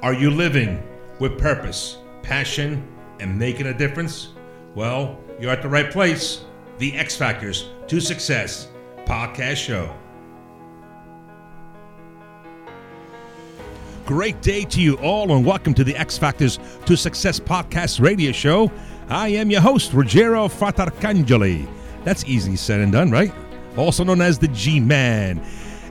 Are you living with purpose, passion, and making a difference? Well, you're at the right place. The X Factors to Success podcast show. Great day to you all, and welcome to the X Factors to Success podcast radio show. I am your host, Ruggero Fratarcangeli. That's easy said and done, right? Also known as the G Man.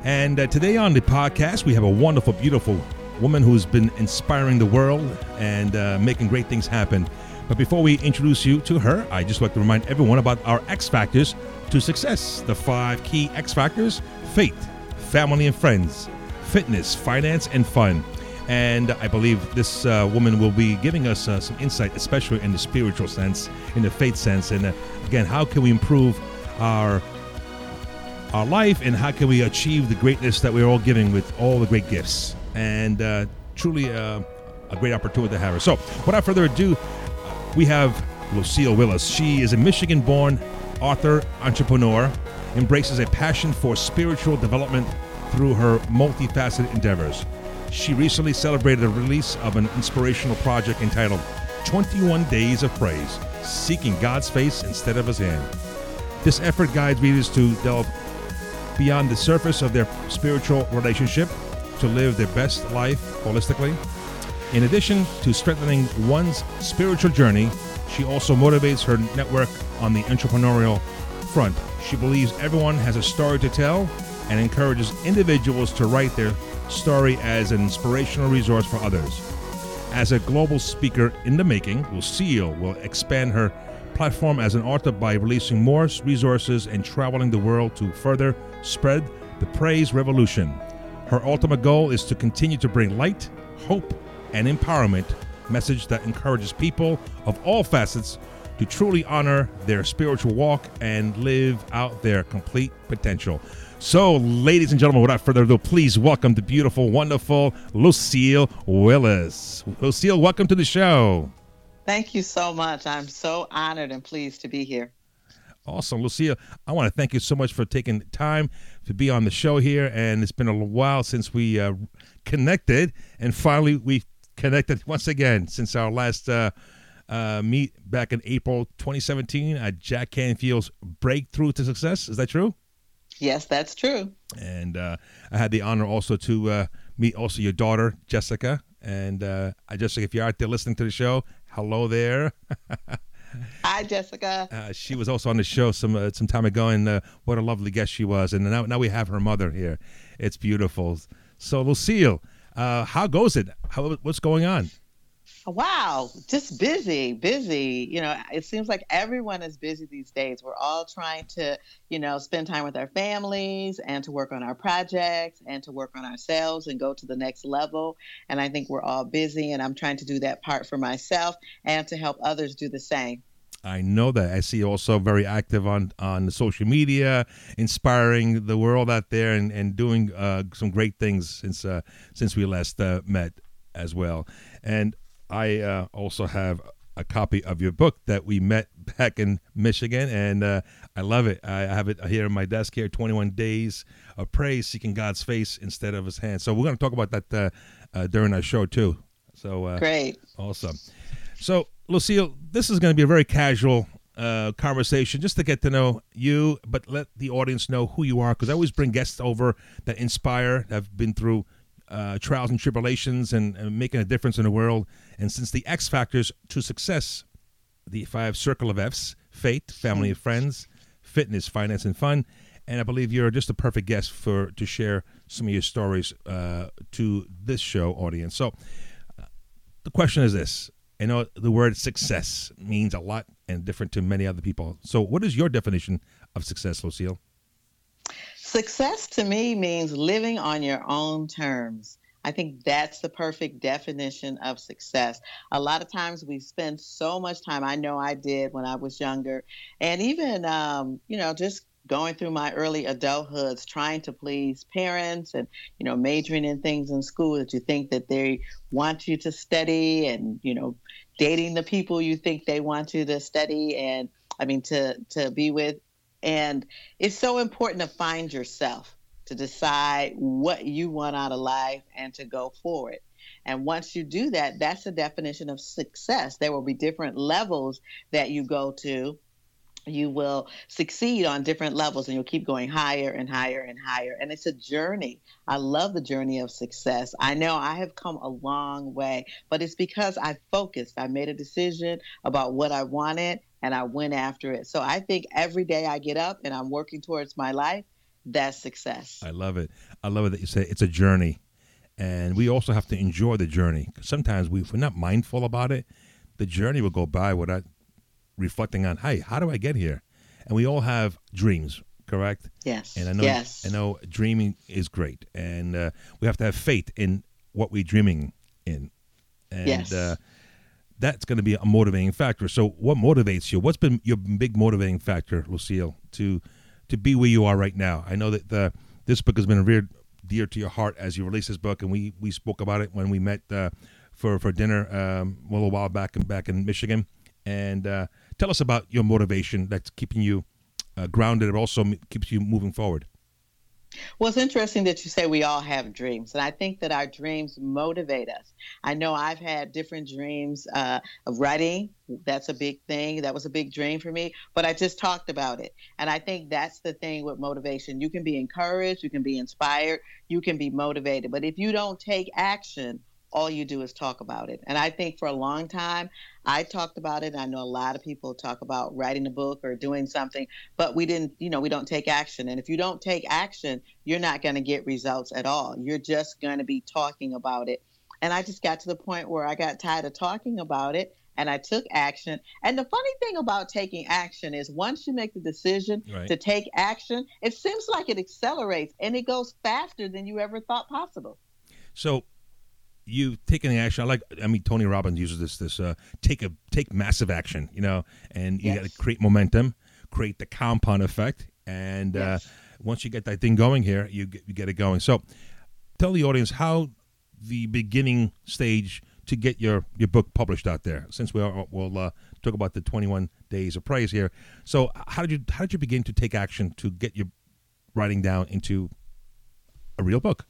And uh, today on the podcast, we have a wonderful, beautiful woman who's been inspiring the world and uh, making great things happen. But before we introduce you to her, I just like to remind everyone about our X Factors to success. The five key X Factors faith, family and friends, fitness, finance, and fun. And I believe this uh, woman will be giving us uh, some insight, especially in the spiritual sense, in the faith sense. And uh, again, how can we improve our our life and how can we achieve the greatness that we're all giving with all the great gifts? And uh, truly uh, a great opportunity to have her. So, without further ado, we have Lucille Willis. She is a Michigan born author, entrepreneur, embraces a passion for spiritual development through her multifaceted endeavors. She recently celebrated the release of an inspirational project entitled 21 Days of Praise Seeking God's Face Instead of His Hand. This effort guides readers to delve beyond the surface of their spiritual relationship to live their best life holistically. In addition to strengthening one's spiritual journey, she also motivates her network on the entrepreneurial front. She believes everyone has a story to tell and encourages individuals to write their story as an inspirational resource for others. As a global speaker in the making, Lucille will expand her platform as an author by releasing more resources and traveling the world to further spread the praise revolution. Her ultimate goal is to continue to bring light, hope, and empowerment message that encourages people of all facets to truly honor their spiritual walk and live out their complete potential. So, ladies and gentlemen, without further ado, please welcome the beautiful, wonderful Lucille Willis. Lucille, welcome to the show. Thank you so much. I'm so honored and pleased to be here. Awesome. Lucille, I want to thank you so much for taking time to be on the show here. And it's been a while since we uh, connected. And finally, we connected once again since our last uh, uh, meet back in April 2017 at Jack Canfield's Breakthrough to Success. Is that true? Yes, that's true. And uh, I had the honor also to uh, meet also your daughter, Jessica. And uh, I Jessica, if you're out there listening to the show, hello there. Hi, Jessica. Uh, she was also on the show some uh, some time ago, and uh, what a lovely guest she was. And now now we have her mother here. It's beautiful. So Lucille, uh, how goes it? How, what's going on? Wow, just busy, busy. You know, it seems like everyone is busy these days. We're all trying to, you know, spend time with our families and to work on our projects and to work on ourselves and go to the next level. And I think we're all busy, and I'm trying to do that part for myself and to help others do the same. I know that. I see also very active on on social media, inspiring the world out there, and and doing uh, some great things since uh, since we last uh, met as well. And I uh, also have a copy of your book that we met back in Michigan, and uh, I love it. I have it here on my desk here 21 Days of Praise, Seeking God's Face Instead of His Hand. So we're going to talk about that uh, uh, during our show, too. So uh, Great. Awesome. So, Lucille, this is going to be a very casual uh, conversation just to get to know you, but let the audience know who you are because I always bring guests over that inspire, that have been through uh, trials and tribulations and, and, making a difference in the world. And since the X factors to success, the five circle of F's faith, family and friends, fitness, finance, and fun. And I believe you're just a perfect guest for to share some of your stories uh, to this show audience. So uh, the question is this. I know the word success means a lot and different to many other people. So, what is your definition of success, Lucille? Success to me means living on your own terms. I think that's the perfect definition of success. A lot of times we spend so much time, I know I did when I was younger, and even, um, you know, just going through my early adulthoods trying to please parents and you know majoring in things in school that you think that they want you to study and you know dating the people you think they want you to study and i mean to to be with and it's so important to find yourself. to decide what you want out of life and to go for it. And once you do that, that's the definition of success. There will be different levels that you go to you will succeed on different levels and you'll keep going higher and higher and higher. And it's a journey. I love the journey of success. I know I have come a long way, but it's because I focused. I made a decision about what I wanted and I went after it. So I think every day I get up and I'm working towards my life, that's success. I love it. I love it that you say it's a journey. And we also have to enjoy the journey. Sometimes we, if we're not mindful about it, the journey will go by without reflecting on, hey, how do I get here? And we all have dreams, correct? Yes. And I know, yes. I know, dreaming is great, and uh, we have to have faith in what we're dreaming in, and yes. uh, that's going to be a motivating factor. So, what motivates you? What's been your big motivating factor, Lucille, to to be where you are right now? I know that the, this book has been reared dear to your heart as you release this book, and we we spoke about it when we met uh, for for dinner um, a little while back in back in Michigan, and uh, Tell us about your motivation that's keeping you uh, grounded, but also keeps you moving forward. Well, it's interesting that you say we all have dreams, and I think that our dreams motivate us. I know I've had different dreams uh, of writing. That's a big thing. That was a big dream for me, but I just talked about it. And I think that's the thing with motivation. You can be encouraged, you can be inspired, you can be motivated, but if you don't take action, all you do is talk about it. And I think for a long time, I talked about it. I know a lot of people talk about writing a book or doing something, but we didn't, you know, we don't take action. And if you don't take action, you're not going to get results at all. You're just going to be talking about it. And I just got to the point where I got tired of talking about it and I took action. And the funny thing about taking action is once you make the decision right. to take action, it seems like it accelerates and it goes faster than you ever thought possible. So you taking the action. I like. I mean, Tony Robbins uses this. This uh, take a take massive action. You know, and you yes. got to create momentum, create the compound effect, and uh, yes. uh, once you get that thing going here, you get, you get it going. So, tell the audience how the beginning stage to get your your book published out there. Since we are, we'll uh, talk about the 21 days of praise here. So, how did you how did you begin to take action to get your writing down into a real book?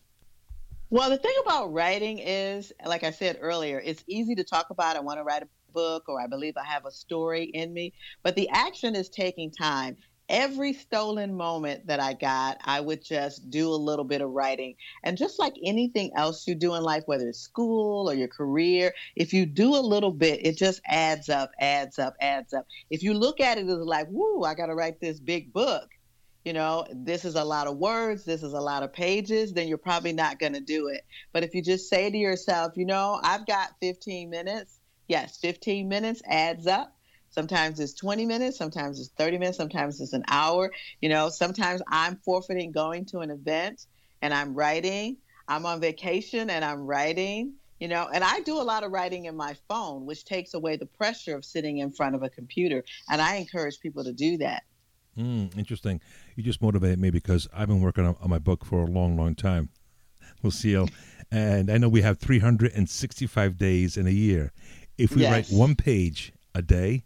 Well, the thing about writing is, like I said earlier, it's easy to talk about. I want to write a book, or I believe I have a story in me, but the action is taking time. Every stolen moment that I got, I would just do a little bit of writing. And just like anything else you do in life, whether it's school or your career, if you do a little bit, it just adds up, adds up, adds up. If you look at it as like, whoo, I got to write this big book, you know, this is a lot of words, this is a lot of pages, then you're probably not going to do it. But if you just say to yourself, you know, I've got 15 minutes, yes, 15 minutes adds up. Sometimes it's 20 minutes, sometimes it's 30 minutes, sometimes it's an hour. You know, sometimes I'm forfeiting going to an event and I'm writing. I'm on vacation and I'm writing you know and i do a lot of writing in my phone which takes away the pressure of sitting in front of a computer and i encourage people to do that Mm, interesting. You just motivated me because I've been working on, on my book for a long, long time, Lucille. and I know we have 365 days in a year. If we yes. write one page a day,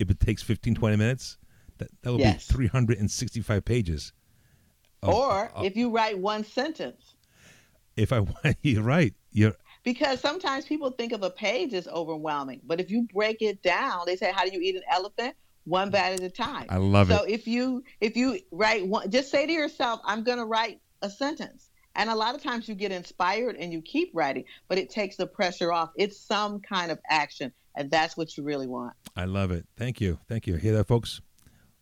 if it takes 15, 20 minutes, that, that will yes. be 365 pages. Of, or if you write one sentence. If I want, you're right. You're because sometimes people think of a page as overwhelming, but if you break it down, they say, "How do you eat an elephant?" One bite at a time. I love so it. So if you if you write one, just say to yourself, "I'm going to write a sentence." And a lot of times you get inspired and you keep writing, but it takes the pressure off. It's some kind of action, and that's what you really want. I love it. Thank you. Thank you. Hear that, folks?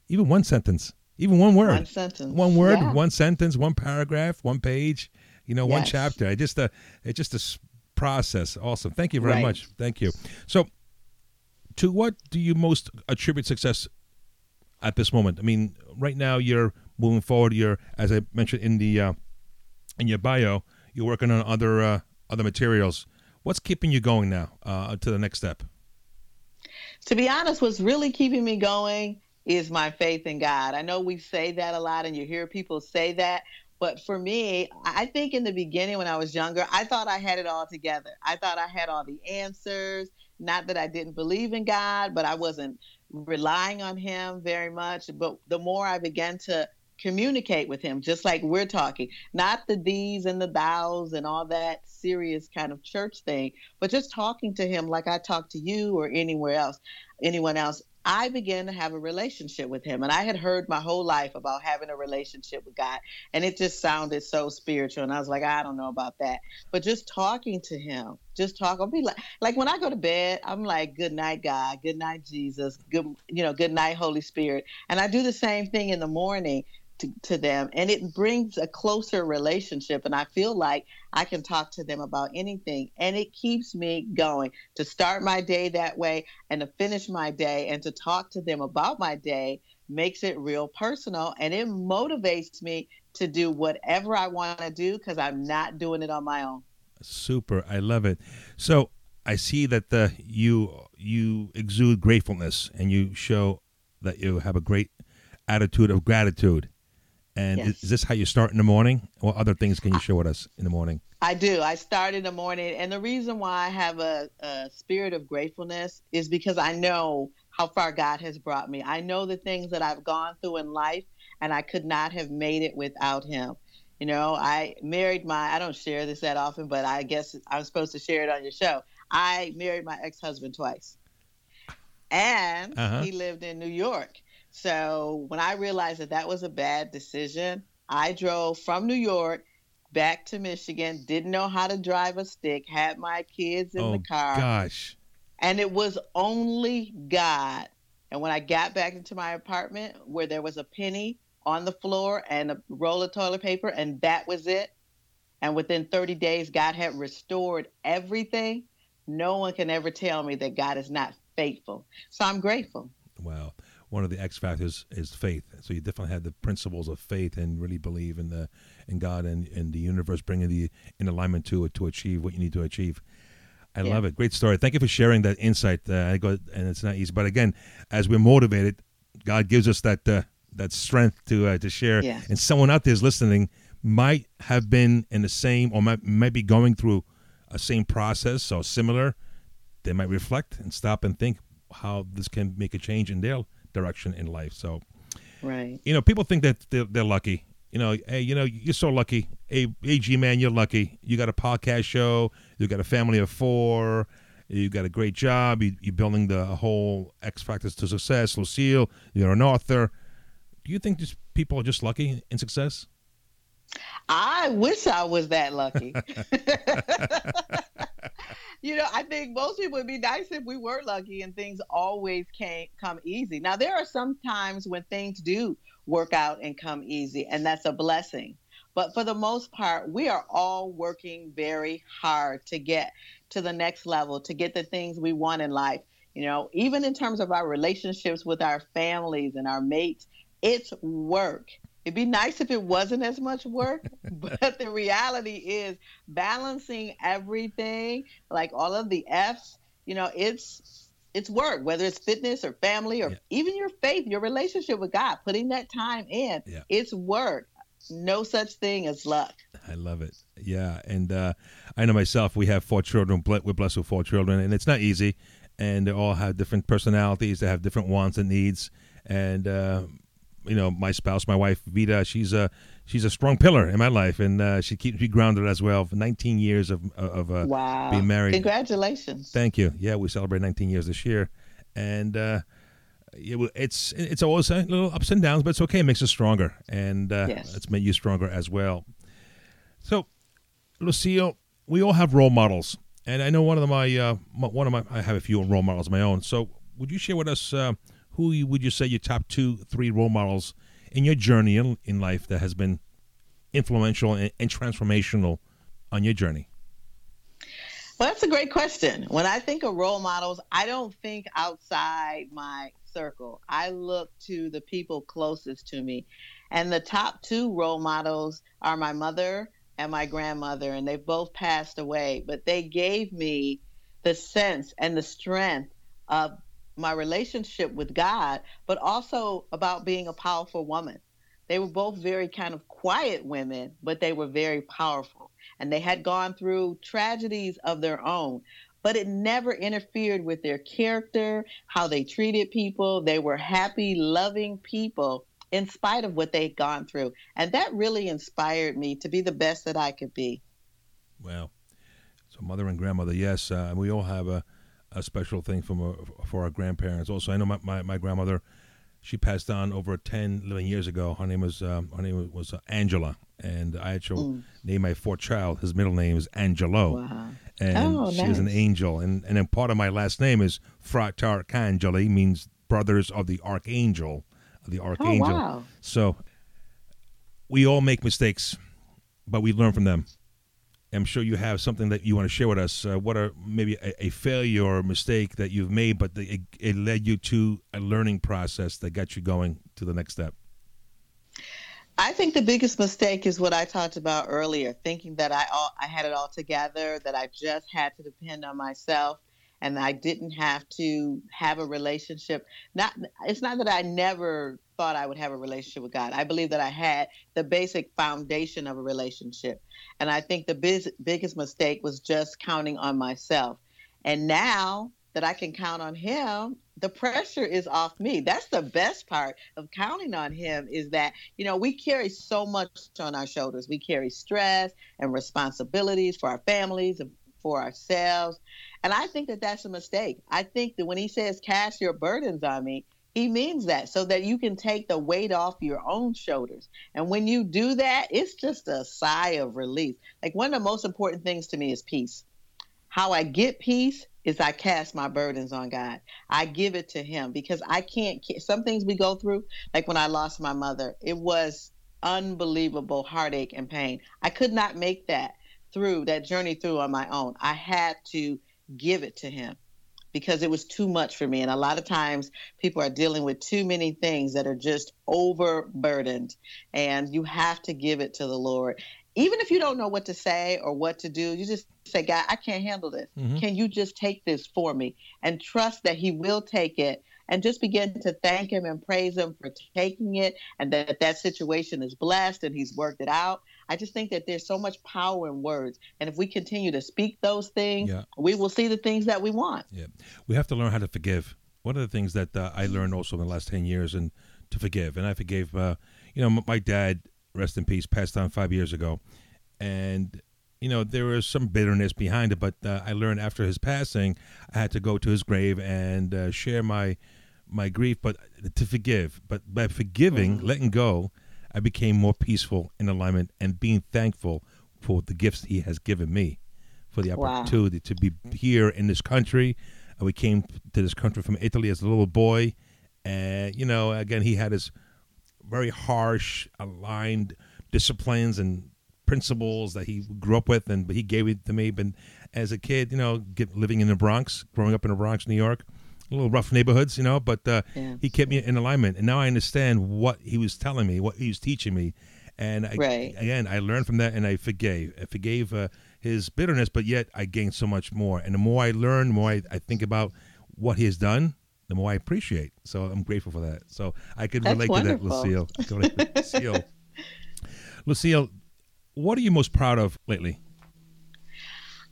Even one sentence, even one word, one sentence, one word, yeah. one sentence, one paragraph, one page. You know, yes. one chapter. I just uh, it's just a process. Awesome. Thank you very right. much. Thank you. So to what do you most attribute success at this moment? I mean, right now you're moving forward. You're, as I mentioned in the uh, in your bio, you're working on other uh, other materials. What's keeping you going now uh, to the next step? To be honest, what's really keeping me going is my faith in God. I know we say that a lot, and you hear people say that, but for me, I think in the beginning when I was younger, I thought I had it all together. I thought I had all the answers. Not that I didn't believe in God, but I wasn't relying on Him very much. But the more I began to communicate with him just like we're talking not the these and the thous and all that serious kind of church thing but just talking to him like i talk to you or anywhere else anyone else I began to have a relationship with him. And I had heard my whole life about having a relationship with God. And it just sounded so spiritual. And I was like, I don't know about that. But just talking to him, just talk. I'll be like, like when I go to bed, I'm like, good night, God. Good night, Jesus. Good, you know, good night, Holy Spirit. And I do the same thing in the morning to, to them and it brings a closer relationship and i feel like i can talk to them about anything and it keeps me going to start my day that way and to finish my day and to talk to them about my day makes it real personal and it motivates me to do whatever i want to do because i'm not doing it on my own. Super. I love it. So i see that the you you exude gratefulness and you show that you have a great attitude of gratitude and yes. is this how you start in the morning? What other things can you share with us in the morning? I do. I start in the morning. And the reason why I have a, a spirit of gratefulness is because I know how far God has brought me. I know the things that I've gone through in life, and I could not have made it without Him. You know, I married my, I don't share this that often, but I guess I'm supposed to share it on your show. I married my ex husband twice. And uh-huh. he lived in New York. So when I realized that that was a bad decision, I drove from New York back to Michigan, didn't know how to drive a stick, had my kids in oh, the car. Gosh. And it was only God. And when I got back into my apartment where there was a penny on the floor and a roll of toilet paper, and that was it. And within 30 days, God had restored everything. No one can ever tell me that God is not faithful. So I'm grateful. Wow one of the X factors is faith. So you definitely have the principles of faith and really believe in the in God and in the universe, bringing the in alignment to it to achieve what you need to achieve. I yeah. love it. Great story. Thank you for sharing that insight. Uh, I go, and it's not easy, but again, as we're motivated, God gives us that uh, that strength to uh, to share. Yeah. And someone out there is listening might have been in the same or might might be going through a same process or similar. They might reflect and stop and think how this can make a change in their direction in life. So, right. You know, people think that they're, they're lucky. You know, hey, you know, you're so lucky. Hey, AG man, you're lucky. You got a podcast show. You got a family of four. You got a great job. You, are building the whole X Factors to success. Lucille, you're an author. Do you think just people are just lucky in success? I wish I was that lucky. you know, I think most people would be nice if we were lucky and things always came come easy. Now there are some times when things do work out and come easy, and that's a blessing. But for the most part, we are all working very hard to get to the next level, to get the things we want in life. You know, even in terms of our relationships with our families and our mates, it's work. It'd be nice if it wasn't as much work, but the reality is balancing everything, like all of the F's, you know, it's it's work, whether it's fitness or family or yeah. even your faith, your relationship with God, putting that time in. Yeah. It's work. No such thing as luck. I love it. Yeah, and uh, I know myself. We have four children. We're blessed with four children, and it's not easy. And they all have different personalities. They have different wants and needs. And uh, you know, my spouse, my wife Vita, she's a she's a strong pillar in my life, and uh, she keeps me grounded as well. For 19 years of of uh, wow. being married. Congratulations! Thank you. Yeah, we celebrate 19 years this year, and uh, it's it's always a little ups and downs, but it's okay. It makes us stronger, and uh, yes. it's made you stronger as well. So, Lucille, we all have role models, and I know one of. I uh, one of my I have a few role models of my own. So, would you share with us? Who would you say your top two, three role models in your journey in, in life that has been influential and, and transformational on your journey? Well, that's a great question. When I think of role models, I don't think outside my circle. I look to the people closest to me. And the top two role models are my mother and my grandmother, and they've both passed away, but they gave me the sense and the strength of my relationship with God, but also about being a powerful woman. They were both very kind of quiet women, but they were very powerful. And they had gone through tragedies of their own, but it never interfered with their character, how they treated people. They were happy, loving people. in spite of what they'd gone through. And that really inspired me to be the best that I could be. Well, so mother and grandmother, yes, uh, we all have a, a special thing from for our grandparents. Also, I know my, my, my, grandmother, she passed on over 10, 11 years ago. Her name was um, her name was uh, Angela, and I actually mm. named my fourth child. His middle name is Angelo. Wow. And oh, she nice. is an angel. And, and then part of my last name is Fratarcangeli, means brothers of the archangel the archangel. Oh, wow. So we all make mistakes, but we learn from them. I'm sure you have something that you want to share with us. Uh, what are maybe a, a, failure or a mistake that you've made, but the, it, it led you to a learning process that got you going to the next step? I think the biggest mistake is what I talked about earlier, thinking that I all, I had it all together, that I just had to depend on myself and I didn't have to have a relationship. Not it's not that I never thought I would have a relationship with God. I believe that I had the basic foundation of a relationship. And I think the biz- biggest mistake was just counting on myself. And now that I can count on him, the pressure is off me. That's the best part of counting on him is that, you know, we carry so much on our shoulders. We carry stress and responsibilities for our families and for ourselves. And I think that that's a mistake. I think that when he says, cast your burdens on me, he means that so that you can take the weight off your own shoulders. And when you do that, it's just a sigh of relief. Like one of the most important things to me is peace. How I get peace is I cast my burdens on God. I give it to Him because I can't. Some things we go through, like when I lost my mother, it was unbelievable heartache and pain. I could not make that through that journey through on my own. I had to give it to him because it was too much for me. And a lot of times people are dealing with too many things that are just overburdened, and you have to give it to the Lord. Even if you don't know what to say or what to do, you just say, God, I can't handle this. Mm-hmm. Can you just take this for me? And trust that He will take it and just begin to thank him and praise him for taking it and that that situation is blessed and he's worked it out. I just think that there's so much power in words. And if we continue to speak those things, yeah. we will see the things that we want. Yeah. We have to learn how to forgive. One of the things that uh, I learned also in the last 10 years and to forgive. And I forgave, uh, you know, my dad, rest in peace, passed on five years ago. And you know, there was some bitterness behind it, but uh, I learned after his passing, I had to go to his grave and uh, share my my grief, but to forgive. But by forgiving, mm-hmm. letting go, I became more peaceful in alignment and being thankful for the gifts He has given me, for the opportunity wow. to be here in this country. Uh, we came to this country from Italy as a little boy, and you know, again, he had his very harsh, aligned disciplines and principles that he grew up with, and but he gave it to me. But as a kid, you know, living in the Bronx, growing up in the Bronx, New York, little rough neighborhoods, you know, but uh, yeah. he kept me in alignment, and now I understand what he was telling me, what he was teaching me, and I, right. again, I learned from that, and I forgave, I forgave uh, his bitterness, but yet I gained so much more, and the more I learn, the more I, I, think about what he has done, the more I appreciate. So I'm grateful for that. So I could That's relate wonderful. to that, Lucille. Lucille. Lucille, what are you most proud of lately?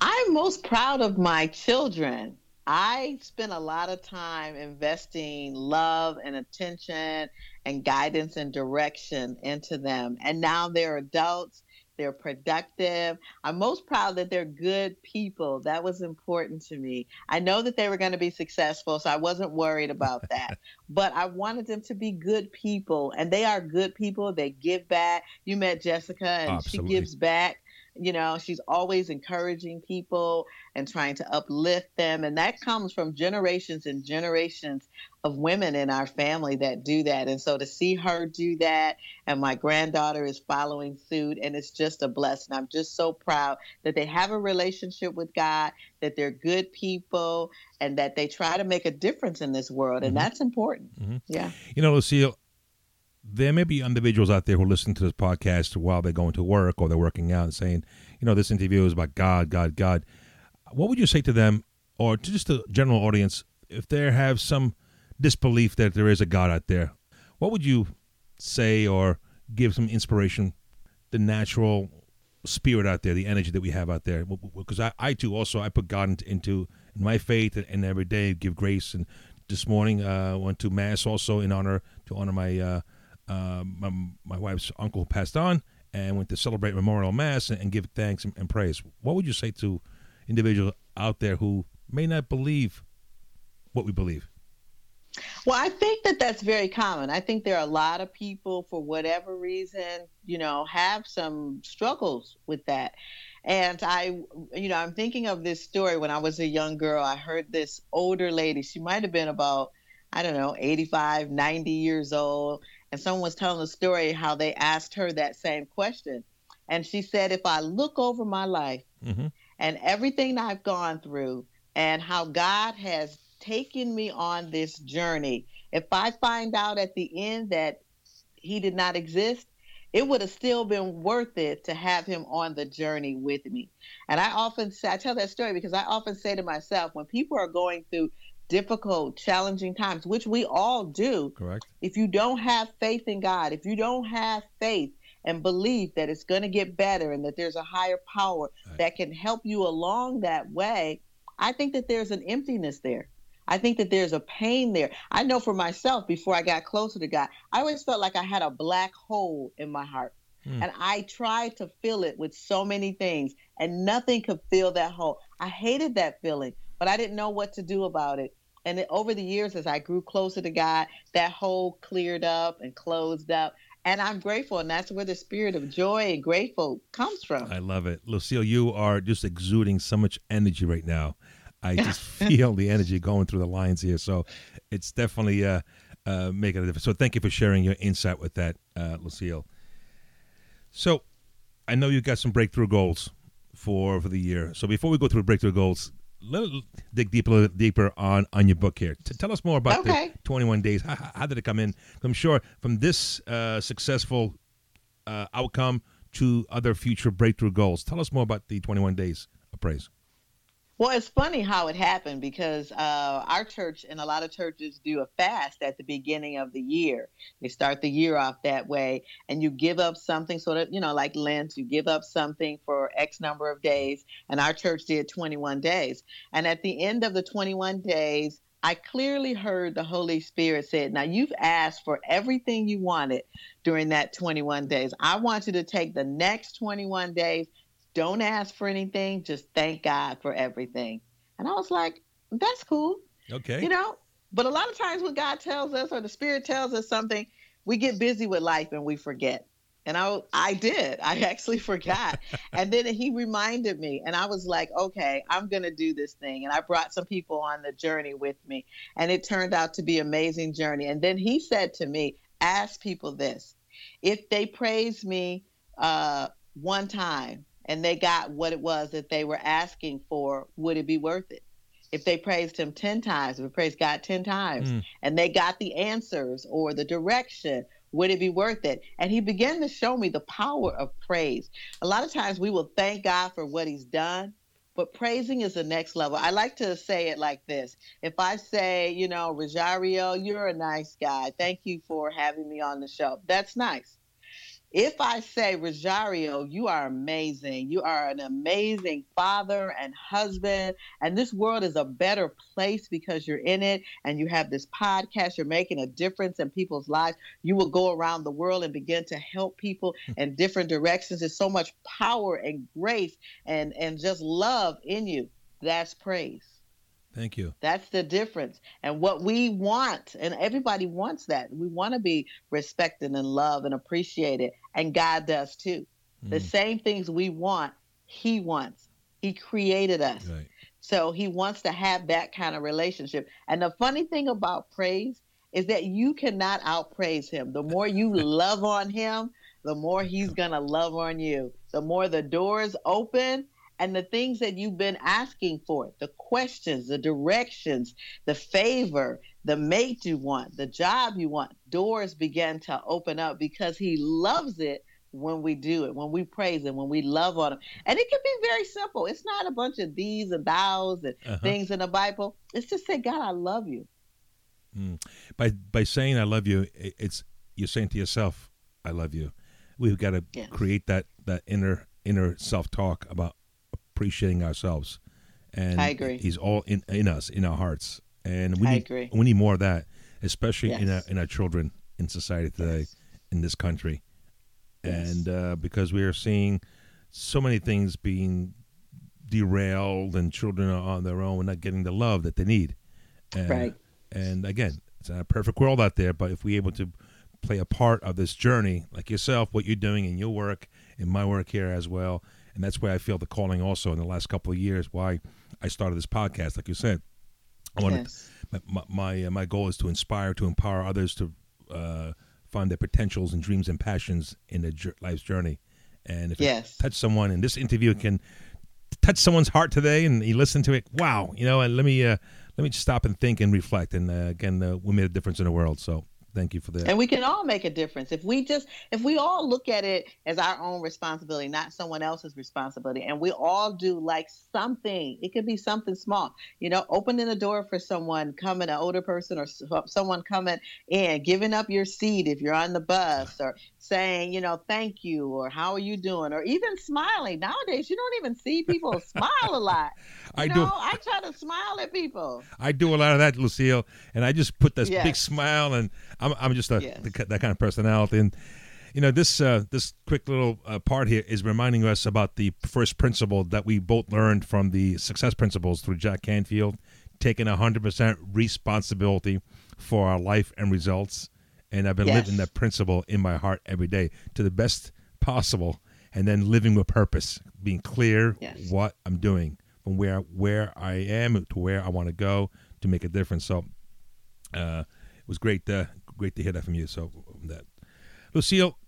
I'm most proud of my children. I spent a lot of time investing love and attention and guidance and direction into them. And now they're adults, they're productive. I'm most proud that they're good people. That was important to me. I know that they were going to be successful, so I wasn't worried about that. but I wanted them to be good people, and they are good people. They give back. You met Jessica, and Absolutely. she gives back you know, she's always encouraging people and trying to uplift them. And that comes from generations and generations of women in our family that do that. And so to see her do that, and my granddaughter is following suit, and it's just a blessing. I'm just so proud that they have a relationship with God, that they're good people, and that they try to make a difference in this world. And mm-hmm. that's important. Mm-hmm. Yeah. You know, Lucille, there may be individuals out there who listen to this podcast while they're going to work or they're working out and saying, you know, this interview is about God, God, God. What would you say to them or to just the general audience if they have some disbelief that there is a God out there? What would you say or give some inspiration, the natural spirit out there, the energy that we have out there? Because I, I too also, I put God into, my faith and, every day give grace. And this morning uh, went to Mass also in honor, to honor my. Uh, um, my, my, wife's uncle passed on and went to celebrate memorial mass and, and give thanks and, and, praise. What would you say to individuals out there who may not believe what we believe? Well, I think that that's very common. I think there are a lot of people, for whatever reason, you know, have some struggles with that. And I, you know, I'm thinking of this story when I was a young girl. I heard this older lady, she might have been about, I don't know, 85, 90 years old. And someone was telling a story how they asked her that same question. And she said, if I look over my life mm-hmm. and everything I've gone through and how God has taken me on this journey, if I find out at the end that he did not exist, it would have still been worth it to have him on the journey with me. And I often say, I tell that story because I often say to myself, when people are going through difficult, challenging times, which we all do, correct. If you don't have faith in God, if you don't have faith and believe that it's going to get better and that there's a higher power right. that can help you along that way, I think that there's an emptiness there. I think that there's a pain there. I know for myself, before I got closer to God, I always felt like I had a black hole in my heart. Hmm. And I tried to fill it with so many things, and nothing could fill that hole. I hated that feeling, but I didn't know what to do about it. And then over the years, as I grew closer to God, that hole cleared up and closed up. And I'm grateful. And that's where the spirit of joy and grateful comes from. I love it. Lucille, you are just exuding so much energy right now. I just feel the energy going through the lines here. So it's definitely uh, uh, making a difference. So thank you for sharing your insight with that, uh, Lucille. So I know you got some breakthrough goals for for the year. So before we go through breakthrough goals, let dig deeper deeper on on your book here. T- tell us more about okay. the 21 days. How, how, did it come in? I'm sure from this uh, successful uh, outcome to other future breakthrough goals. Tell us more about the 21 days of praise. Well, it's funny how it happened because uh, our church and a lot of churches do a fast at the beginning of the year. They start the year off that way, and you give up something, sort of, you know, like Lent, you give up something for X number of days. And our church did 21 days. And at the end of the 21 days, I clearly heard the Holy Spirit said, Now you've asked for everything you wanted during that 21 days. I want you to take the next 21 days don't ask for anything. Just thank God for everything. And I was like, that's cool. Okay. You know, but a lot of times when God tells us or the Spirit tells us something, we get busy with life and we forget. And I, I did. I actually forgot. and then he reminded me, and I was like, okay, I'm going to do this thing. And I brought some people on the journey with me, and it turned out to be an amazing journey. And then he said to me, ask people this: if they praise me uh, one time, and they got what it was that they were asking for, would it be worth it? If they praised him 10 times, if they praised God 10 times, mm. and they got the answers or the direction, would it be worth it? And he began to show me the power of praise. A lot of times we will thank God for what he's done, but praising is the next level. I like to say it like this. If I say, you know, Rosario, you're a nice guy. Thank you for having me on the show. That's nice. If I say, Rosario, you are amazing. You are an amazing father and husband. And this world is a better place because you're in it and you have this podcast. You're making a difference in people's lives. You will go around the world and begin to help people hmm. in different directions. There's so much power and grace and, and just love in you. That's praise. Thank you. That's the difference. And what we want, and everybody wants that. We want to be respected and loved and appreciated, and God does too. Mm. The same things we want, He wants. He created us. Right. So He wants to have that kind of relationship. And the funny thing about praise is that you cannot outpraise Him. The more you love on Him, the more He's going to love on you. The more the doors open, and the things that you've been asking for the questions, the directions, the favor, the mate you want, the job you want doors begin to open up because He loves it when we do it, when we praise Him, when we love on Him. And it can be very simple. It's not a bunch of these and thous and uh-huh. things in the Bible. It's just say, God, I love you. Mm. By by saying I love you, it's you're saying to yourself, I love you. We've got to yes. create that that inner inner self talk about appreciating ourselves. And I agree. He's all in in us, in our hearts, and we I need agree. we need more of that, especially yes. in our in our children in society today. Yes. in this country, Yes. and uh, because we are seeing so many things being derailed and children are on their own and not getting the love that they need. And, Right. And again, it's not a perfect world out there, but if we're able to play a part of this journey, like yourself, what you're doing in your work, in my work here as well, and that's why I feel the calling also in the last couple of years. Why I started this podcast, like you said, I want Yes. my my my, uh, my goal is to inspire, to empower others to uh, find their potentials and dreams and passions in their life's journey. And if Yes. it touch someone, and this interview can touch someone's heart today, and you listen to it, wow, you know, and let me uh, let me just stop and think and reflect. And uh, again, uh, we made a difference in the world. So thank you for that. And we can all make a difference if we just if we all look at it as our own responsibility, not someone else's responsibility, and we all do like something. It could be something small, you know, opening a door for someone coming, an older person or someone coming in, giving up your seat if you're on the bus, or saying, you know, thank you, or how are you doing, or even smiling. Nowadays, you don't even see people smile a lot. You I know, do. I try to smile at people. I do a lot of that, Lucille, and I just put this big smile, and I'm I'm just a Yes. that kind of personality. And you know, this uh, this quick little uh, part here is reminding us about the first principle that we both learned from the success principles through Jack Canfield, taking 100% responsibility for our life and results. And I've been Yes. living that principle in my heart every day to the best possible, and then living with purpose, being clear Yes. what I'm doing from where where I am to where I want to go to make a difference. So uh, it was great uh, great to hear that from you. So that Lucille,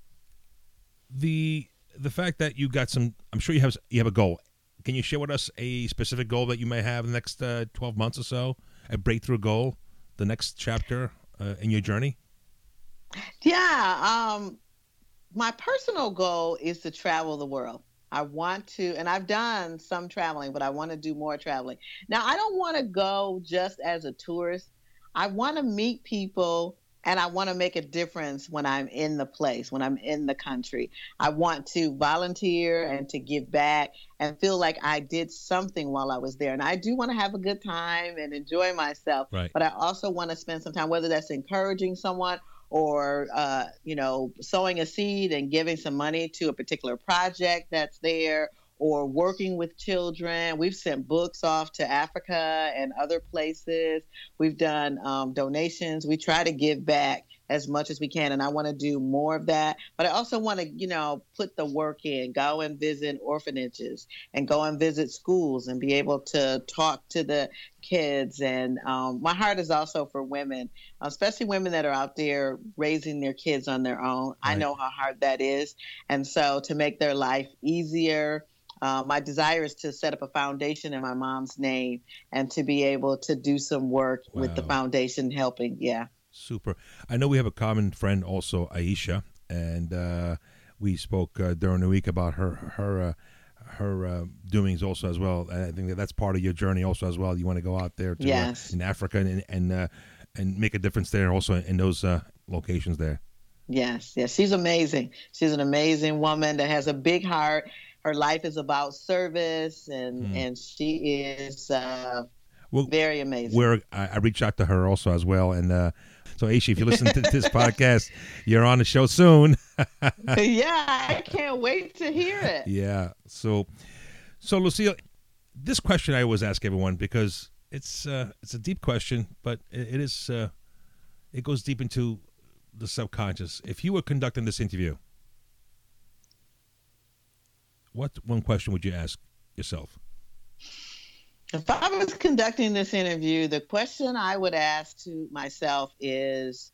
the the fact that you got some, I'm sure you have you have a goal. Can you share with us a specific goal that you may have in the next uh, 12 months or so? A breakthrough goal, the next chapter uh, in your journey. Yeah, um, my personal goal is to travel the world. I want to, and I've done some traveling, but I want to do more traveling. Now, I don't want to go just as a tourist. I want to meet people and I want to make a difference when I'm in the place, when I'm in the country. I want to volunteer and to give back and feel like I did something while I was there. And I do want to have a good time and enjoy myself. Right. But I also want to spend some time, whether that's encouraging someone or uh, you know sowing a seed and giving some money to a particular project that's there or working with children. We've sent books off to africa and other places. We've done um, donations. We try to give back as much as we can and i want to do more of that but i also want to you know put the work in go and visit orphanages and go and visit schools and be able to talk to the kids and um, my heart is also for women especially women that are out there raising their kids on their own. I know how hard that is. And so to make their life easier, uh, my desire is to set up a foundation in my mom's name and to be able to do some work with the foundation helping. Yeah. Super. I know we have a common friend also, Aisha, and uh, we spoke uh, during the week about her her uh, her uh, doings also as well. And I think that that's part of your journey also as well. You want to go out there to, uh, Yes. in Africa and and uh, and make a difference there also in those uh, locations there. Yes, yes, she's amazing. She's an amazing woman that has a big heart. Her life is about service, and Mm. and she is uh, Well, very amazing. where I, I reached out to her also as well, and uh, so Aisha, if you listen to this podcast, you're on the show soon. yeah, I can't wait to hear it. Yeah. So, so Lucille, this question I always ask everyone because it's uh, it's a deep question, but it, it is uh, it goes deep into the subconscious. If you were conducting this interview, what one question would you ask yourself? If I was conducting this interview, the question I would ask to myself is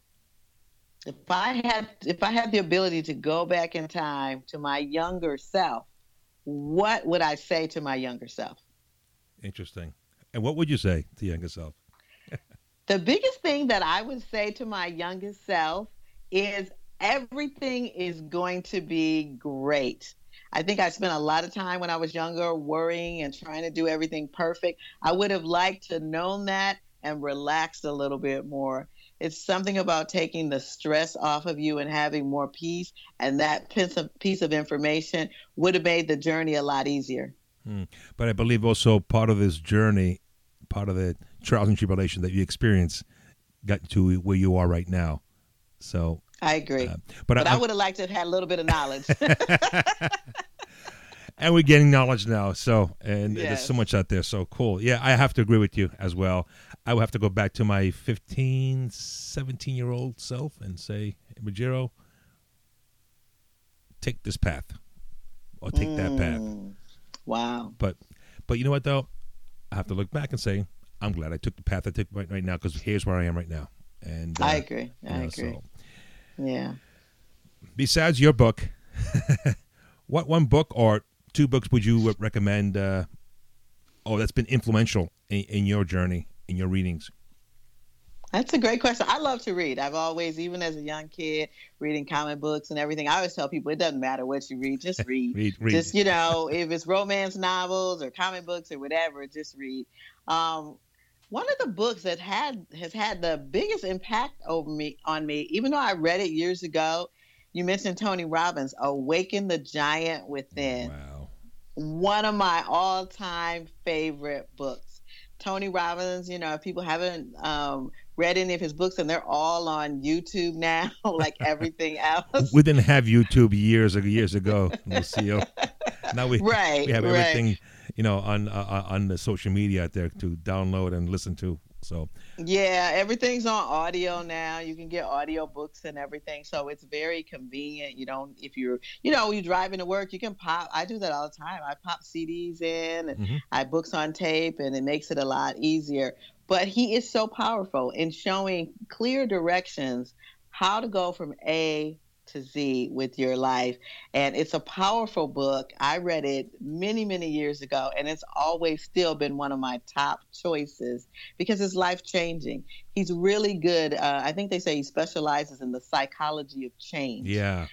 if I had if I had the ability to go back in time to my younger self, what would I say to my younger self? Interesting. And what would you say to younger self? The biggest thing that I would say to my youngest self is everything is going to be great. I think I spent a lot of time when I was younger worrying and trying to do everything perfect. I would have liked to known that and relaxed a little bit more. It's something about taking the stress off of you and having more peace, and that piece of, piece of information would have made the journey a lot easier. Hmm. But I believe also part of this journey, part of the trials and tribulation that you experience, got to where you are right now. So I agree. Uh, but, but I, I would have liked to have had a little bit of knowledge. and we're getting knowledge now. So, and yes. there's so much out there. So cool. Yeah, I have to agree with you as well. I would have to go back to my 15, 17 year old self and say, Ruggero, take this path or take mm. that path. Mm. Wow. But, but you know what though? I have to look back and say, I'm glad I took the path I took right, right now because here's where I am right now. And uh, I agree. I know, agree. So, yeah. Besides your book, what one book or two books would you recommend? Uh, oh, that's been influential in, in your journey, in your readings. That's a great question. I love to read. I've always, even as a young kid, reading comic books and everything. I always tell people it doesn't matter what you read, just read. read, read. Just you know, if it's romance novels or comic books or whatever, just read. Um, one of the books that had has had the biggest impact over me on me, even though I read it years ago. You mentioned Tony Robbins, "Awaken the Giant Within." Wow. One of my all-time favorite books. Tony Robbins, you know, if people haven't um, read any of his books, and they're all on YouTube now, like everything else. we didn't have YouTube years ago, years ago, Lucille. Now we, right, we have everything, right. You know, on uh, on the social media out there to download and listen to. So yeah, everything's on audio now. You can get audio books and everything, so it's very convenient. You don't if you're you know you're driving to work, you can pop. I do that all the time. I pop CDs in and mm-hmm. I books on tape, and it makes it a lot easier. But he is so powerful in showing clear directions how to go from A to Z with your life. And it's a powerful book. I read it many, many years ago, and it's always still been one of my top choices because it's life changing. He's really good. Uh, I think they say he specializes in the psychology of change. Yeah.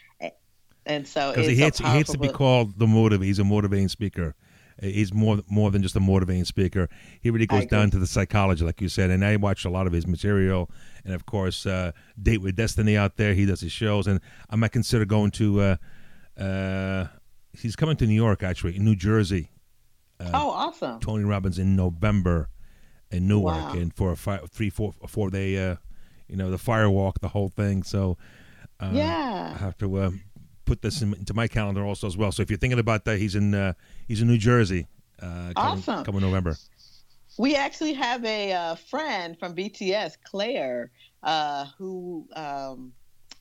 And so because he hates, he hates to be called the motivator. He's a motivating speaker. He's more more than just a motivating speaker. He really goes down to the psychology, like you said. And I watched a lot of his material, and of course, uh, Date with Destiny out there. He does his shows, and I might consider going to. Uh, uh, he's coming to New York, actually, in New Jersey. Uh, oh, awesome! Tony Robbins in November in Newark, wow. and for a three, four, four day, uh, you know, the firewalk, the whole thing. So, uh, yeah, I have to put this in, into my calendar also as well. So if you're thinking about that, he's in uh, he's in New Jersey. Uh, coming, awesome. Coming November. We actually have a uh, friend from BTS, Claire, uh, who um,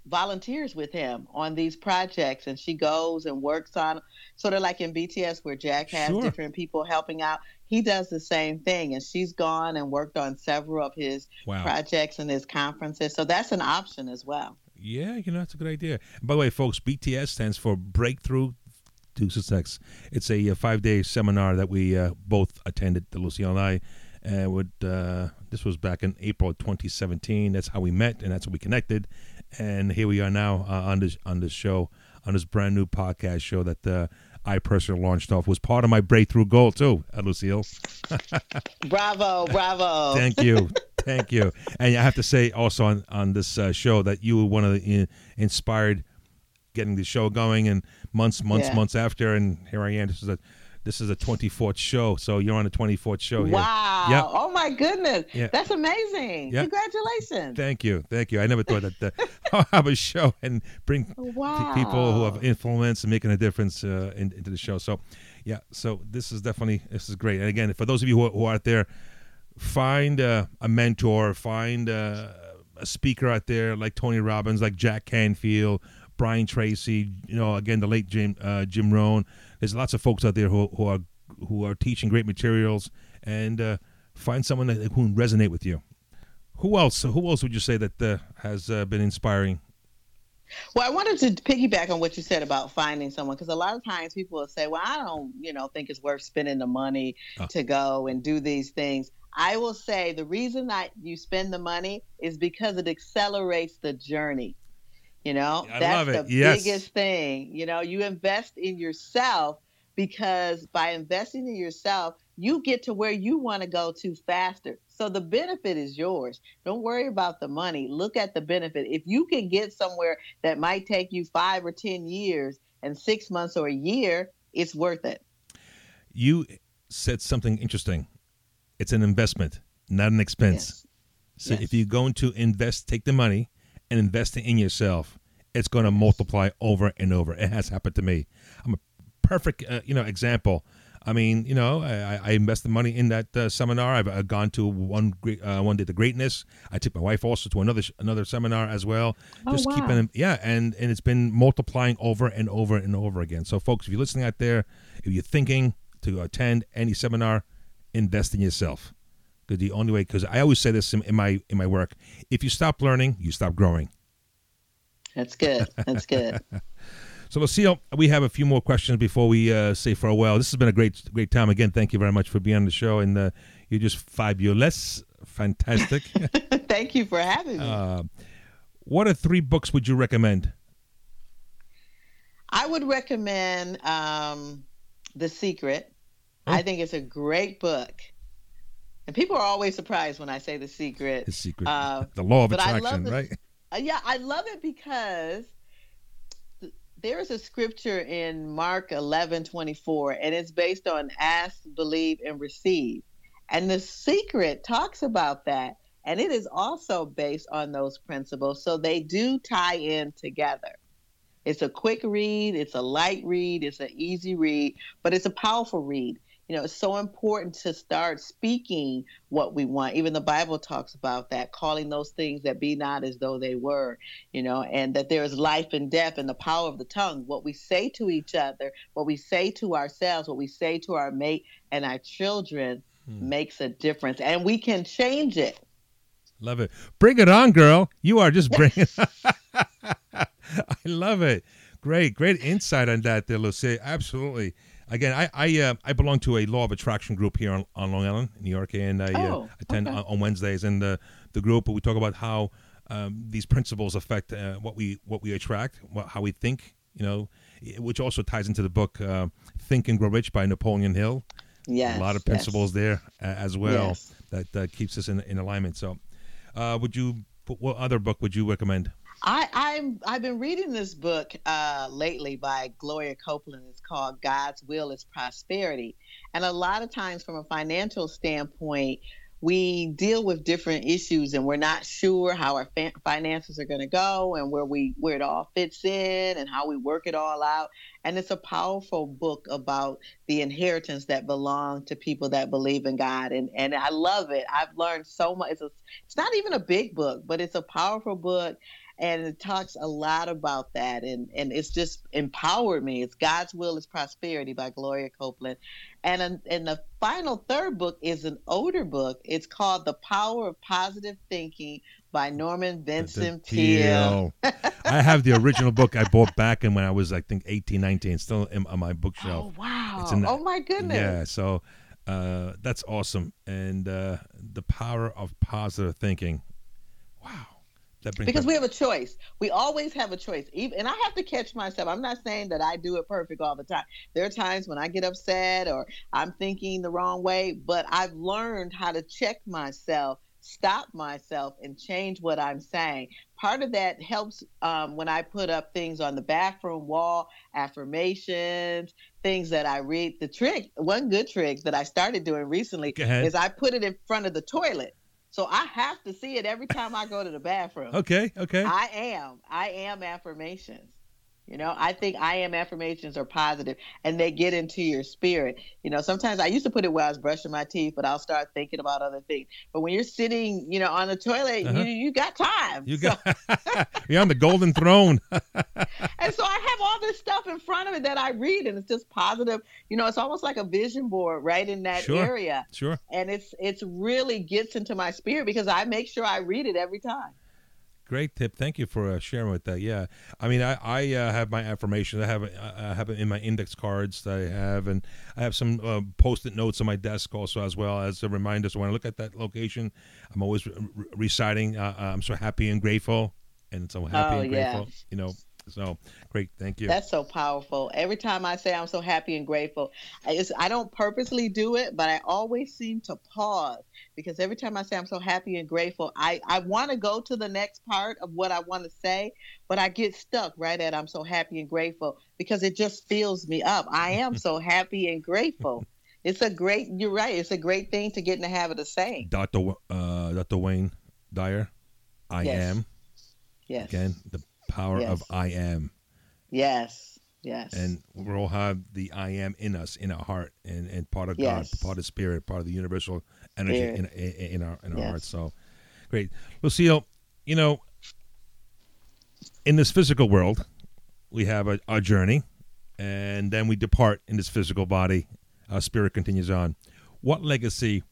volunteers with him on these projects, and she goes and works on sort of like in BTS where Jack has sure. different people helping out. He does the same thing, and she's gone and worked on several of his wow. projects and his conferences. So that's an option as well. Yeah, you know, that's a good idea. by the way, folks, BTS stands for Breakthrough to Success. It's a, a uh, five day seminar that we uh, both attended, the Lucille and I. And would, uh, this was back in April 2017. That's how we met and that's how we connected. And here we are now uh, on this on this show, on this brand new podcast show that uh, I personally launched off. Was part of my breakthrough goal too, uh, Lucille. bravo, bravo. Thank you. Thank you. And I have to say also on, on this uh, show that you were one of the uh, inspired getting the show going and months, months, yeah. months after. And here I am. This is a this is a 24th show, so you're on the 24th show. Here. Wow! Yep. Oh my goodness, yeah. that's amazing! Yep. Congratulations! Thank you, thank you. I never thought that uh, I'll have a show and bring wow. people who have influence and making a difference uh, in, into the show. So, yeah, so this is definitely this is great. And again, for those of you who, who are out there find a, a mentor, find a, a, speaker out there like Tony Robbins, like Jack Canfield, Brian Tracy. You know, again, the late Jim uh, Jim Rohn. There's lots of folks out there who, who are who are teaching great materials, and uh, find someone that who resonate with you. Who else? Who else would you say that uh, has uh, been inspiring? Well, I wanted to piggyback on what you said about finding someone because a lot of times people will say, "Well, I don't, you know, think it's worth spending the money oh. to go and do these things." I will say the reason that you spend the money is because it accelerates the journey. You know, I that's the yes. biggest thing. You know, you invest in yourself because by investing in yourself, you get to where you want to go to faster. So the benefit is yours. Don't worry about the money. Look at the benefit. If you can get somewhere that might take you five or 10 years and six months or a year, it's worth it. You said something interesting it's an investment, not an expense. Yes. So yes. if you're going to invest, take the money and invest it in yourself, it's going to multiply over and over. It has happened to me. I'm a perfect, uh, you know, example. I mean, you know, I, I invested money in that uh, seminar. I've, I've, gone to one uh, one day the greatness. I took my wife also to another another seminar as well. Oh, Just wow. keeping, yeah, and and it's been multiplying over and over and over again. So, folks, if you're listening out there, if you're thinking to attend any seminar, invest in yourself. Because the only way, because I always say this in, in my in my work, if you stop learning, you stop growing. That's good. That's good. So, Lucille, we have a few more questions before we uh, say farewell. This has been a great, great time. Again, thank you very much for being on the show, and uh, you're just fabulous, fantastic. thank you for having me. Uh, what are three books would you recommend? I would recommend um, The Secret. Oh. I think it's a great book. And people are always surprised when I say The Secret. The Secret. the law of attraction, the, right? yeah, I love it because there is a scripture in Mark 11 24, and it's based on ask, believe, and receive. And the secret talks about that. And it is also based on those principles. So they do tie in together. It's a quick read, it's a light read, it's an easy read, but it's a powerful read. You know, it's so important to start speaking what we want. Even the Bible talks about that, calling those things that be not as though they were, you know, and that there is life and death in the power of the tongue. What we say to each other, what we say to ourselves, what we say to our mate and our children hmm. makes a difference. And we can change it. Love it. Bring it on, girl. You are just bringing I love it. Great, great insight on that, there, Lucy. Absolutely. Again, I I, uh, I belong to a law of attraction group here on, on Long Island, New York, and I oh, uh, attend okay. on, on, Wednesdays. And the the group we talk about how um, these principles affect uh, what we what we attract, what, how we think. You know, which also ties into the book uh, "Think and Grow Rich" by Napoleon Hill. Yes, a lot of principles yes. there as well yes. that uh, keeps us in in alignment. So, uh, would you? What other book would you recommend? I, I'm I've been reading this book uh, lately by Gloria Copeland. It's called God's Will is Prosperity, and a lot of times, from a financial standpoint, we deal with different issues, and we're not sure how our fa- finances are going to go, and where we where it all fits in, and how we work it all out. And it's a powerful book about the inheritance that belong to people that believe in God, and and I love it. I've learned so much. It's, a, it's not even a big book, but it's a powerful book and it talks a lot about that and and it's just empowered me it's god's will is prosperity by gloria copeland and and the final third book is an older book. It's called the power of positive thinking by norman vincent peale. I have the original book i bought back in when i was i think 18 19 still in, on my bookshelf. Oh wow. the, oh my goodness. Yeah so uh, that's awesome. And uh, the power of positive thinking because we have a choice. We always have a choice. Even, and I have to catch myself. I'm not saying that I do it perfect all the time. There are times when I get upset or I'm thinking the wrong way, but I've learned how to check myself, stop myself, and change what I'm saying. Part of that helps um, when I put up things on the bathroom wall, affirmations, things that I read. The trick, one good trick that I started doing recently is I put it in front of the toilet. So I have to see it every time I go to the bathroom. Okay, okay. I am. I am affirmations. You know, I think I am affirmations are positive and they get into your spirit. You know, sometimes I used to put it where I was brushing my teeth, but I'll start thinking about other things. But when you're sitting, you know, on the toilet, uh-huh. you, you got time. You got you're on the golden throne. and so I have all this stuff in front of me that I read and it's just positive. You know, it's almost like a vision board right in that sure. area. Sure. And it's it's really gets into my spirit because I make sure I read it every time. Great tip. Thank you for uh, sharing with that. Yeah, I mean, I, I uh, have my affirmations. I have I have it in my index cards that I have, and I have some uh, post-it notes on my desk also as well as a reminder. So when I look at that location, I'm always re- reciting. Uh, I'm so happy and grateful, and so happy oh, and yeah. grateful. You know, so great, thank you. That's so powerful. Every time I say I'm so happy and grateful, I, I don't purposely do it, but I always seem to pause because every time I say I'm so happy and grateful, I, I want to go to the next part of what I want to say, but I get stuck right at I'm so happy and grateful because it just fills me up. I am so happy and grateful. It's a great, you're right. It's a great thing to get in the habit of saying. Dr. Uh, Dr. Wayne Dyer, I Yes. am. Yes. Again, the power Yes. of I am. Yes. Yes. And we all have the I am in us, in our heart, and, and part of Yes. God, part of spirit, part of the universal energy in, in, in our in our Yes. hearts. So great. Lucille, you know, in this physical world, we have a, a journey, and then we depart in this physical body. Our spirit continues on. What legacy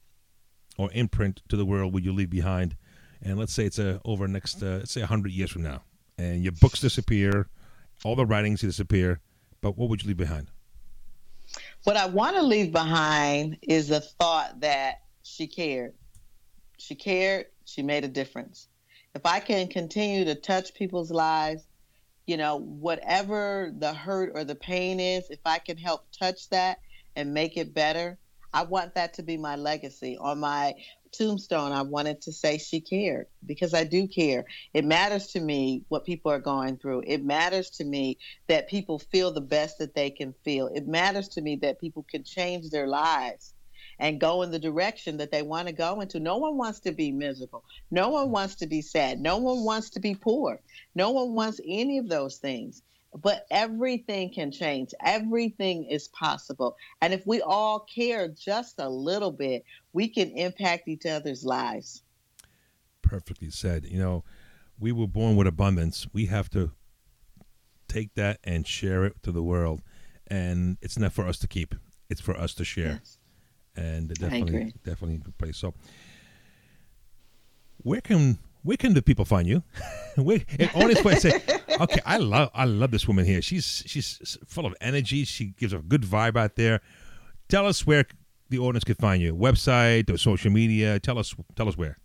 or imprint to the world will you leave behind? And let's say it's a, over next, uh, let's say, 100 years from now, and your books disappear, all the writings disappear, but what would you leave behind? What I want to leave behind is the thought that she cared. She cared, she made a difference. If I can continue to touch people's lives, you know, whatever the hurt or the pain is, if I can help touch that and make it better, I want that to be my legacy. On my tombstone, I wanted to say she cared because I do care. It matters to me what people are going through. It matters to me that people feel the best that they can feel. It matters to me that people can change their lives and go in the direction that they want to go into. No one wants to be miserable. No one wants to be sad. No one wants to be poor. No one wants any of those things. But everything can change. Everything is possible. And if we all care just a little bit, we can impact each other's lives. Perfectly said. You know, we were born with abundance. We have to take that and share it to the world. And it's not for us to keep, it's for us to share. Yes. and definitely definitely a good place. So, where can where can the people find you? where, and honest say, okay, I love I love this woman here. She's she's full of energy. She gives a good vibe out there. Tell us where the audience can find you. Website or social media. Tell us tell us where.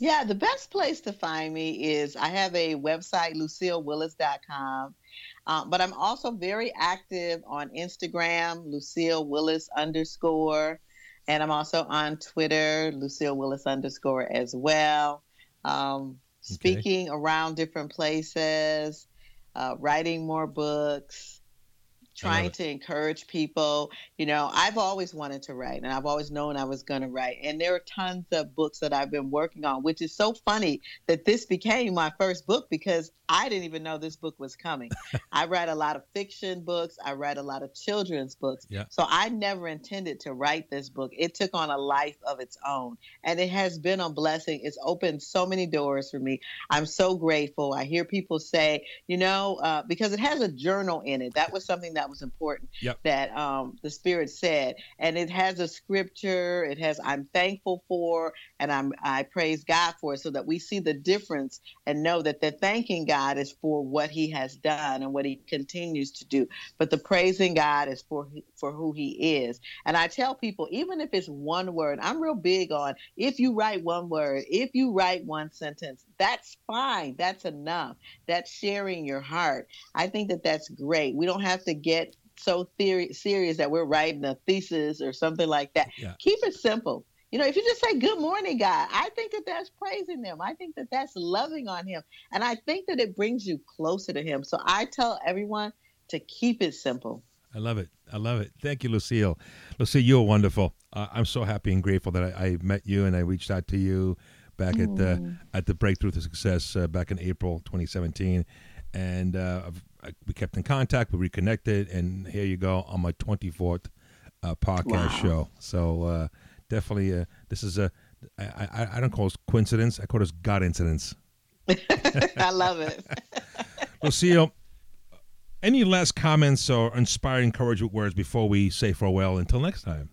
Yeah, the best place to find me is I have a website, lucillewillis.com. Um, but I'm also very active on Instagram, Lucille Willis underscore. And I'm also on Twitter, Lucille Willis underscore as well. Um, speaking around different places, uh, writing more books, trying to encourage people. You know, I've always wanted to write and I've always known I was going to write. And there are tons of books that I've been working on, which is so funny that this became my first book because I didn't even know this book was coming. I write a lot of fiction books, I write a lot of children's books. Yeah. So I never intended to write this book. It took on a life of its own and it has been a blessing. It's opened so many doors for me. I'm so grateful. I hear people say, you know, uh, because it has a journal in it. That was something that was important Yep. that um, the Spirit said, and it has a scripture. It has I'm thankful for, and I'm I praise God for it, so that we see the difference and know that the thanking God is for what He has done and what He continues to do, but the praising God is for for who He is. And I tell people, even if it's one word, I'm real big on if you write one word, if you write one sentence, that's fine. That's enough. That's sharing your heart. I think that that's great. We don't have to get so theory, serious that we're writing a thesis or something like that. Yeah. Keep it simple. You know, if you just say good morning, God, I think that that's praising Him. I think that that's loving on Him. And I think that it brings you closer to Him. So I tell everyone to keep it simple. I love it. I love it. Thank you, Lucille. Lucille, you're wonderful. Uh, I'm so happy and grateful that I, I met you and I reached out to you back at the at the Breakthrough to Success uh, back in April 2017, and uh, I, we kept in contact. We reconnected, and here you go on my 24th uh, podcast Wow. show. So uh, definitely, uh, this is a I, I, I don't call it coincidence. I call this God incidence. I love it. Lucille, any last comments or inspiring encouragement words before we say farewell until next time?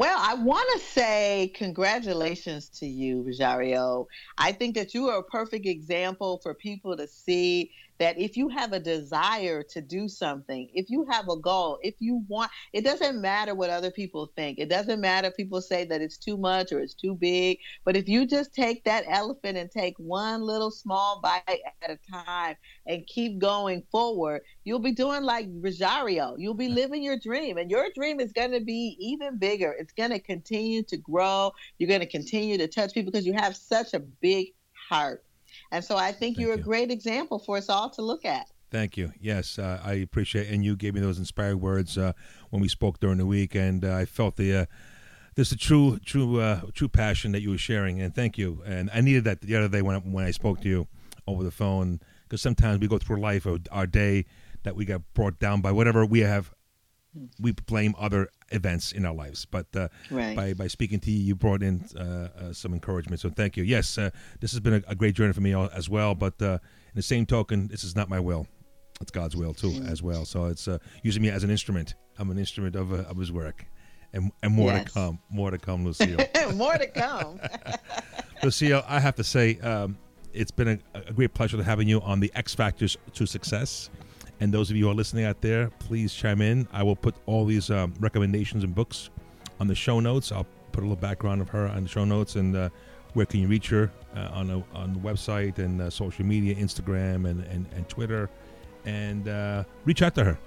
Well, I want to say congratulations to you, Rosario. I think that you are a perfect example for people to see that if you have a desire to do something, if you have a goal, if you want, it doesn't matter what other people think. It doesn't matter if people say that it's too much or it's too big. But if you just take that elephant and take one little small bite at a time and keep going forward, you'll be doing like Rosario. You'll be living your dream, and your dream is going to be even bigger. It's going to continue to grow. You're going to continue to touch people because you have such a big heart. And so I think Thank you're you. a great example for us all to look at. Thank you. Yes, uh, I appreciate, and you gave me those inspiring words uh, when we spoke during the week, and uh, I felt the uh, there's a true, true, uh, true passion that you were sharing, and thank you. And I needed that the other day when I, when I spoke to you over the phone because sometimes we go through life or our day that we get brought down by whatever we have. We blame other events in our lives, but uh, Right. by by speaking to you, you brought in uh, uh, some encouragement. So thank you. Yes, uh, this has been a, a great journey for me as well. But uh, in the same token, this is not my will; it's God's will too, as well. So it's uh, using me as an instrument. I'm an instrument of uh, of His work, and and more Yes. to come. More to come, Lucille. More to come. Lucille, I have to say, um, it's been a, a great pleasure to having you on the X Factors to Success. And those of you who are listening out there, please chime in. I will put all these um, recommendations and books on the show notes. I'll put a little background of her on the show notes and uh, where can you reach her uh, on the on the website and uh, social media, Instagram and, and, and Twitter, and uh, reach out to her.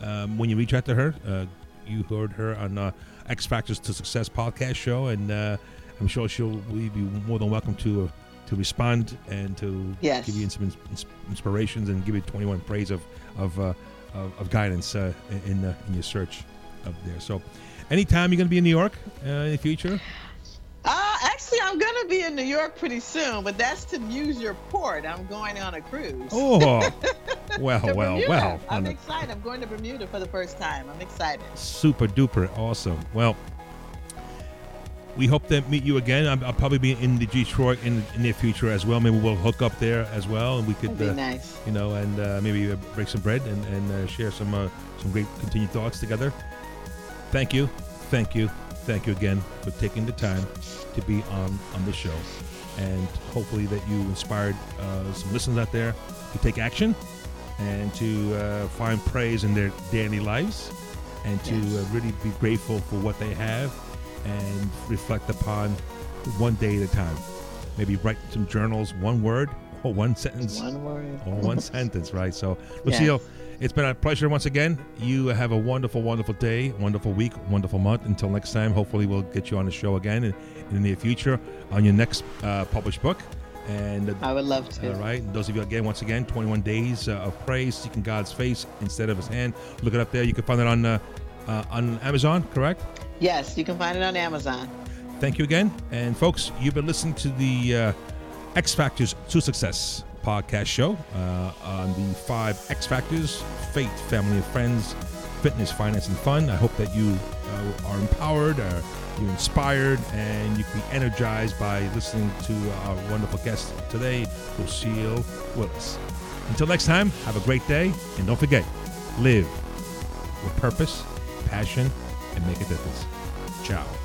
Um, when you reach out to her, uh, you heard her on uh, X Factors to Success podcast show, and I'm sure she'll be more than welcome to to respond and to Yes. give you some ins- ins- inspirations and give you 21 praise of of uh, of, of guidance uh, in uh, in your search up there. So, anytime you're going to be in New York uh, in the future, Uh, actually, I'm going to be in New York pretty soon, but that's to use your port. I'm going on a cruise. oh, well, well, well, I'm excited. I'm going to Bermuda for the first time. I'm excited. super duper awesome. Well. We hope to meet you again. I'm, I'll probably be in the Detroit in the near future as well. Maybe we'll hook up there as well, and we could uh, nice. you know, and uh, maybe uh, break some bread and, and uh, share some uh, some great continued thoughts together. Thank you, thank you, thank you again for taking the time to be on on the show, and hopefully that you inspired uh, some listeners out there to take action and to uh, find praise in their daily lives, and to Yes. uh, really be grateful for what they have, and reflect upon one day at a time. Maybe write some journals, one word or one sentence One word. all one sentence, right? So, Lucille, it's been a pleasure once again. You have a wonderful, wonderful day, wonderful week, wonderful month. Until next time, hopefully, we'll get you on the show again in, in the near future on your next uh, published book. And uh, I would love to. all right, and those of you again, once again, 21 days uh, of praise, seeking God's face instead of His hand. Look it up there. You can find it on uh, uh, on Amazon, correct? Yes, you can find it on Amazon. Thank you again. And folks, you've been listening to the uh, X Factors to Success podcast show uh, on the five X Factors faith, family, and friends, fitness, finance, and fun. I hope that you uh, are empowered, uh, you're inspired, and you can be energized by listening to our wonderful guest today, Lucille Willis. Until next time, have a great day, and don't forget, live with purpose, passion, and make a difference. Ciao.